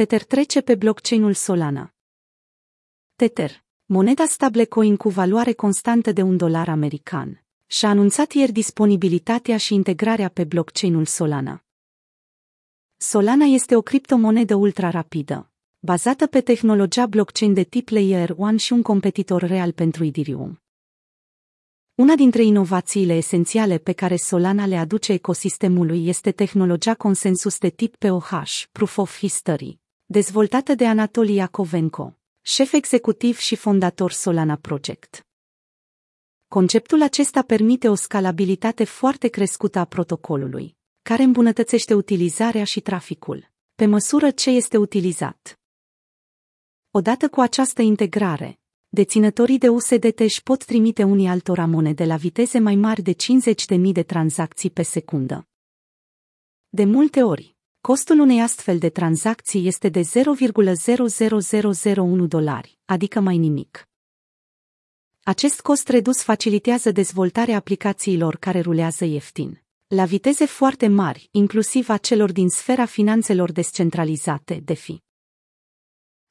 Tether trece pe blockchain-ul Solana. Tether, moneda stablecoin cu valoare constantă de un dolar american, și-a anunțat ieri disponibilitatea și integrarea pe blockchain-ul Solana. Solana este o criptomonedă ultra-rapidă, bazată pe tehnologia blockchain de tip Layer 1 și un competitor real pentru Ethereum. Una dintre inovațiile esențiale pe care Solana le aduce ecosistemului este tehnologia consensus de tip POH, Proof of History, dezvoltată de Anatoli Yakovenko, șef executiv și fondator Solana Project. Conceptul acesta permite o scalabilitate foarte crescută a protocolului, care îmbunătățește utilizarea și traficul, pe măsură ce este utilizat. Odată cu această integrare, deținătorii de USDT își pot trimite unii altora monede la viteze mai mari de 50.000 de tranzacții pe secundă. De multe ori, costul unei astfel de tranzacții este de 0,00001 dolari, adică mai nimic. Acest cost redus facilitează dezvoltarea aplicațiilor care rulează ieftin, la viteze foarte mari, inclusiv a celor din sfera finanțelor descentralizate, DeFi.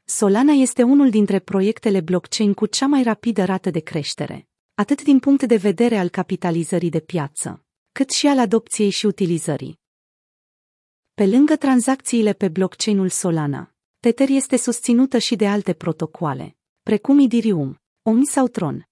Solana este unul dintre proiectele blockchain cu cea mai rapidă rată de creștere, atât din punct de vedere al capitalizării de piață, cât și al adopției și utilizării. Pe lângă tranzacțiile pe blockchain-ul Solana, Tether este susținută și de alte protocoale, precum Ethereum, OMI sau Tron.